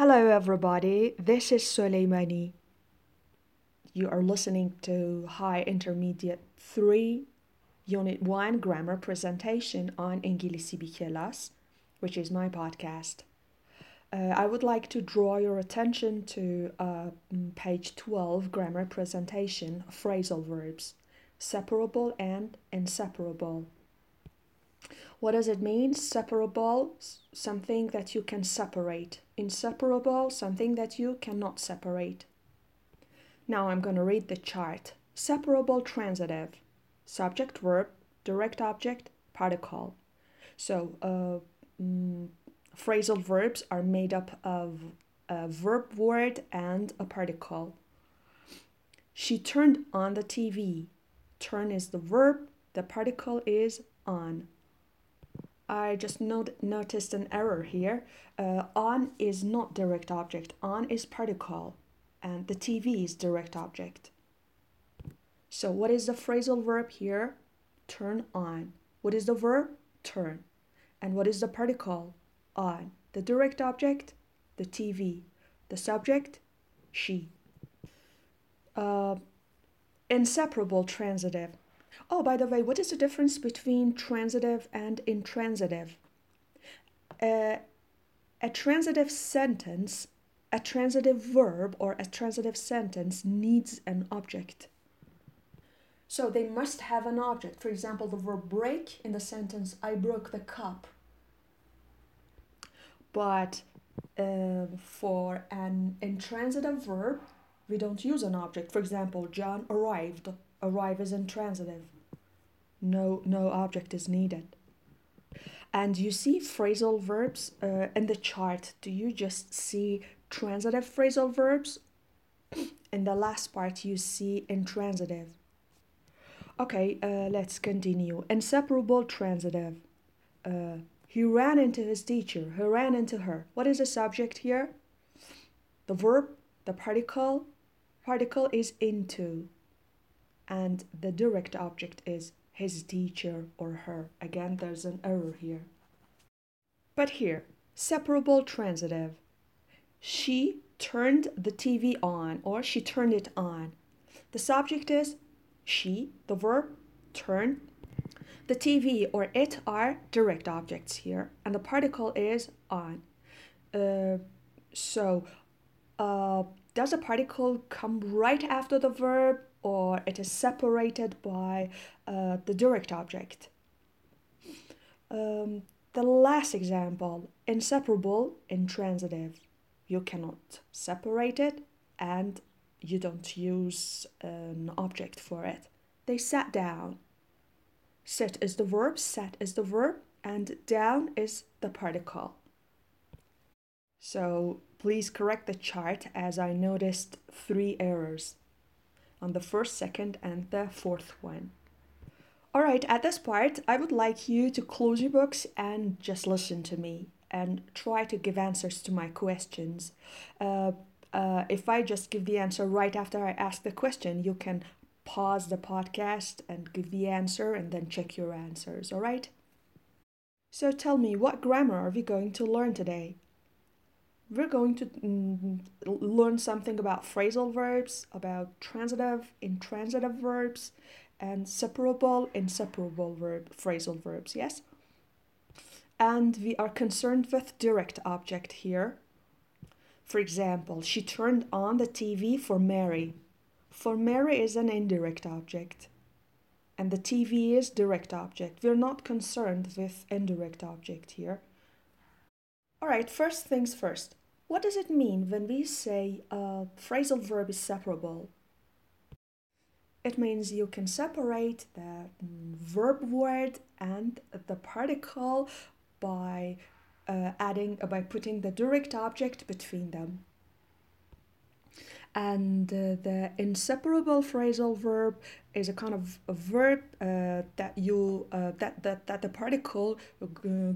Hello, everybody. This is Soleimani. You are listening to High Intermediate 3, Unit 1 Grammar Presentation on İngilizce bir Kelas, which is my podcast. Uh, I would like to draw your attention to uh, mm, page 12 Grammar Presentation Phrasal Verbs Separable and Inseparable. What does it mean? Separable, something that you can separate. Inseparable, something that you cannot separate. Now I'm going to read the chart. Separable transitive, subject, verb, direct object, particle. So, uh, mm, phrasal verbs are made up of a verb word and a particle. She turned on the TV. Turn is the verb, the particle is on. I just not- noticed an error here. Uh, on is not direct object, on is particle, and the TV is direct object. So, what is the phrasal verb here? Turn on. What is the verb? Turn. And what is the particle? On. The direct object? The TV. The subject? She. Uh, inseparable transitive. Oh, by the way, what is the difference between transitive and intransitive? Uh, a transitive sentence, a transitive verb, or a transitive sentence needs an object. So they must have an object. For example, the verb break in the sentence, I broke the cup. But uh, for an intransitive verb, we don't use an object. For example, John arrived arrive is intransitive. No, no object is needed. And you see phrasal verbs uh, in the chart. Do you just see transitive phrasal verbs? In the last part, you see intransitive. Okay, uh, let's continue. Inseparable transitive. Uh, he ran into his teacher. He ran into her. What is the subject here? The verb, the particle. Particle is into and the direct object is his teacher or her. Again, there's an error here. But here, separable transitive. She turned the TV on or she turned it on. The subject is she, the verb turn. The TV or it are direct objects here, and the particle is on. Uh, so, uh, does a particle come right after the verb or it is separated by uh, the direct object. Um, the last example, inseparable, intransitive. You cannot separate it and you don't use an object for it. They sat down. Sit is the verb, sat is the verb, and down is the particle. So please correct the chart as I noticed three errors on the first, second, and the fourth one. All right, at this part, I would like you to close your books and just listen to me and try to give answers to my questions. Uh, uh, if I just give the answer right after I ask the question, you can pause the podcast and give the answer and then check your answers, all right? So tell me, what grammar are we going to learn today? We're going to mm, learn something about phrasal verbs, about transitive, intransitive verbs, and separable, inseparable verb, phrasal verbs, yes? And we are concerned with direct object here. For example, she turned on the TV for Mary. For Mary is an indirect object. And the TV is direct object. We're not concerned with indirect object here. All right, first things first. What does it mean when we say a phrasal verb is separable? It means you can separate the verb word and the particle by uh, adding uh, by putting the direct object between them. And uh, the inseparable phrasal verb is a kind of a verb uh, that you uh, that, that that the particle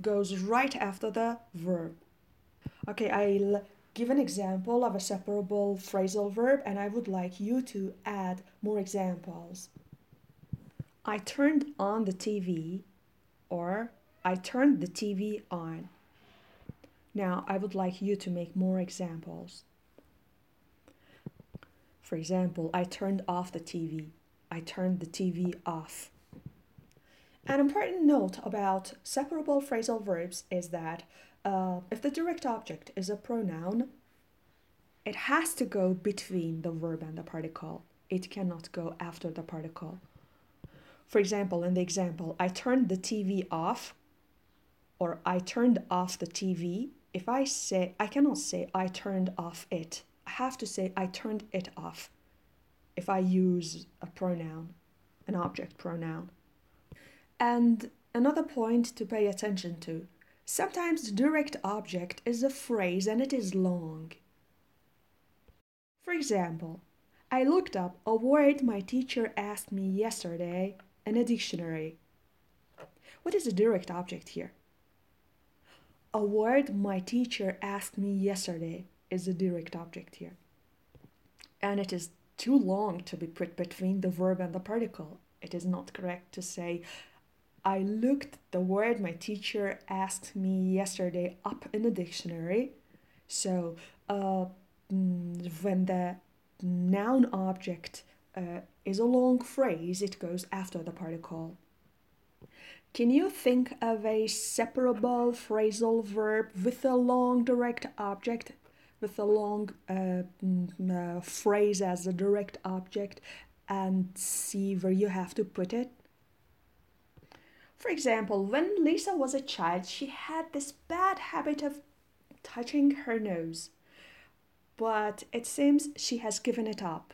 goes right after the verb. Okay, I'll give an example of a separable phrasal verb and I would like you to add more examples. I turned on the TV or I turned the TV on. Now, I would like you to make more examples. For example, I turned off the TV. I turned the TV off. An important note about separable phrasal verbs is that uh, if the direct object is a pronoun, it has to go between the verb and the particle. It cannot go after the particle. For example, in the example, I turned the TV off or I turned off the TV. If I say, I cannot say I turned off it. I have to say I turned it off if I use a pronoun, an object pronoun. And another point to pay attention to sometimes the direct object is a phrase and it is long. For example, I looked up a word my teacher asked me yesterday in a dictionary. What is a direct object here? A word my teacher asked me yesterday is a direct object here. And it is too long to be put between the verb and the particle. It is not correct to say, I looked the word my teacher asked me yesterday up in the dictionary. So, uh, mm, when the noun object uh, is a long phrase, it goes after the particle. Can you think of a separable phrasal verb with a long direct object, with a long uh, mm, uh, phrase as a direct object, and see where you have to put it? For example, when Lisa was a child, she had this bad habit of touching her nose, but it seems she has given it up.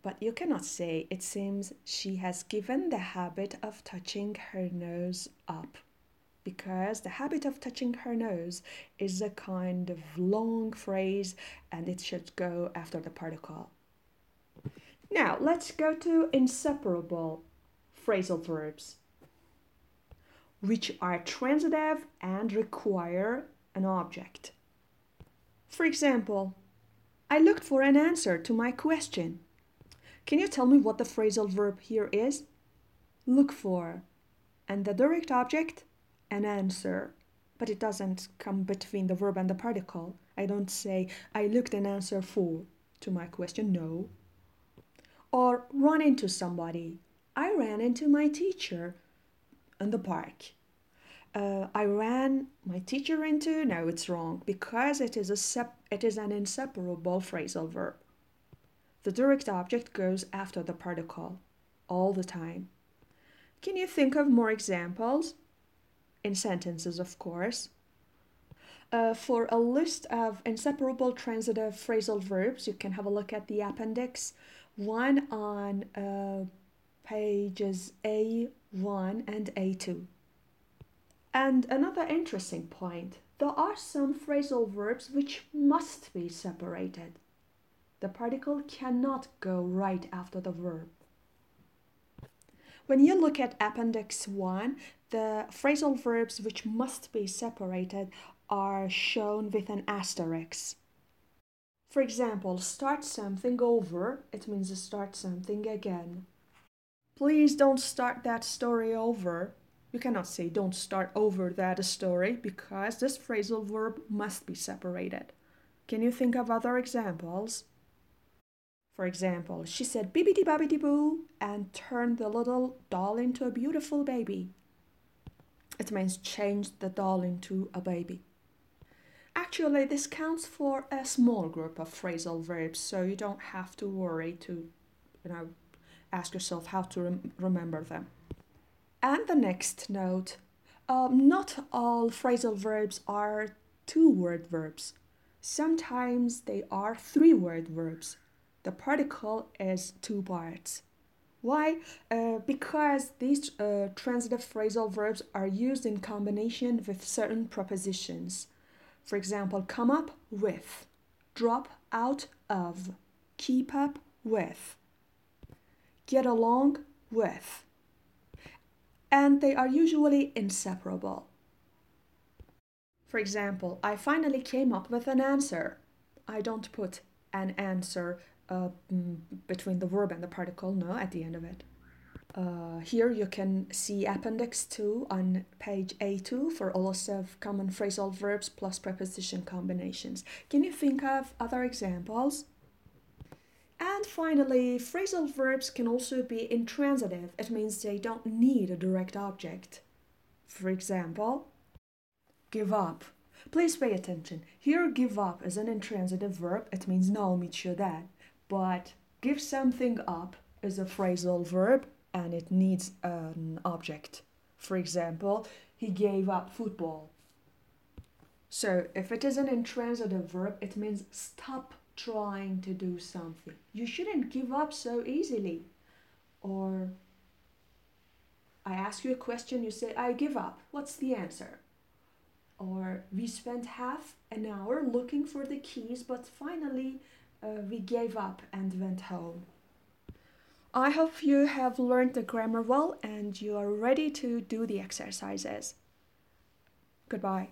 But you cannot say it seems she has given the habit of touching her nose up because the habit of touching her nose is a kind of long phrase and it should go after the particle. Now, let's go to inseparable phrasal verbs, which are transitive and require an object. For example, I looked for an answer to my question. Can you tell me what the phrasal verb here is? Look for. And the direct object? An answer. But it doesn't come between the verb and the particle. I don't say, I looked an answer for to my question. No. Or run into somebody. I ran into my teacher in the park. Uh, I ran my teacher into. No, it's wrong because it is a sep- it is an inseparable phrasal verb. The direct object goes after the particle all the time. Can you think of more examples? In sentences, of course. Uh, for a list of inseparable transitive phrasal verbs, you can have a look at the appendix, one on uh, pages A1 and A2. And another interesting point there are some phrasal verbs which must be separated the particle cannot go right after the verb. When you look at Appendix 1, the phrasal verbs which must be separated are shown with an asterisk. For example, start something over, it means start something again. Please don't start that story over. You cannot say don't start over that story because this phrasal verb must be separated. Can you think of other examples? For example, she said bibbidi babbidi boo and turned the little doll into a beautiful baby. It means change the doll into a baby. Actually, this counts for a small group of phrasal verbs, so you don't have to worry to, you know, ask yourself how to rem- remember them. And the next note um, not all phrasal verbs are two word verbs. Sometimes they are three word verbs the particle is two parts. Why? Uh, because these uh, transitive phrasal verbs are used in combination with certain prepositions. For example, come up with, drop out of, keep up with, get along with. And they are usually inseparable. For example, I finally came up with an answer. I don't put an answer uh, mm, between the verb and the particle, no, at the end of it. Uh, here you can see Appendix 2 on page A2 for a list of common phrasal verbs plus preposition combinations. Can you think of other examples? And finally, phrasal verbs can also be intransitive. It means they don't need a direct object. For example, give up. Please pay attention. Here, give up is an intransitive verb. It means no, meet you that. But give something up is a phrasal verb and it needs an object. For example, he gave up football. So if it is an intransitive verb, it means stop trying to do something. You shouldn't give up so easily. Or I ask you a question, you say, I give up. What's the answer? Or we spent half an hour looking for the keys, but finally uh, we gave up and went home. I hope you have learned the grammar well and you are ready to do the exercises. Goodbye.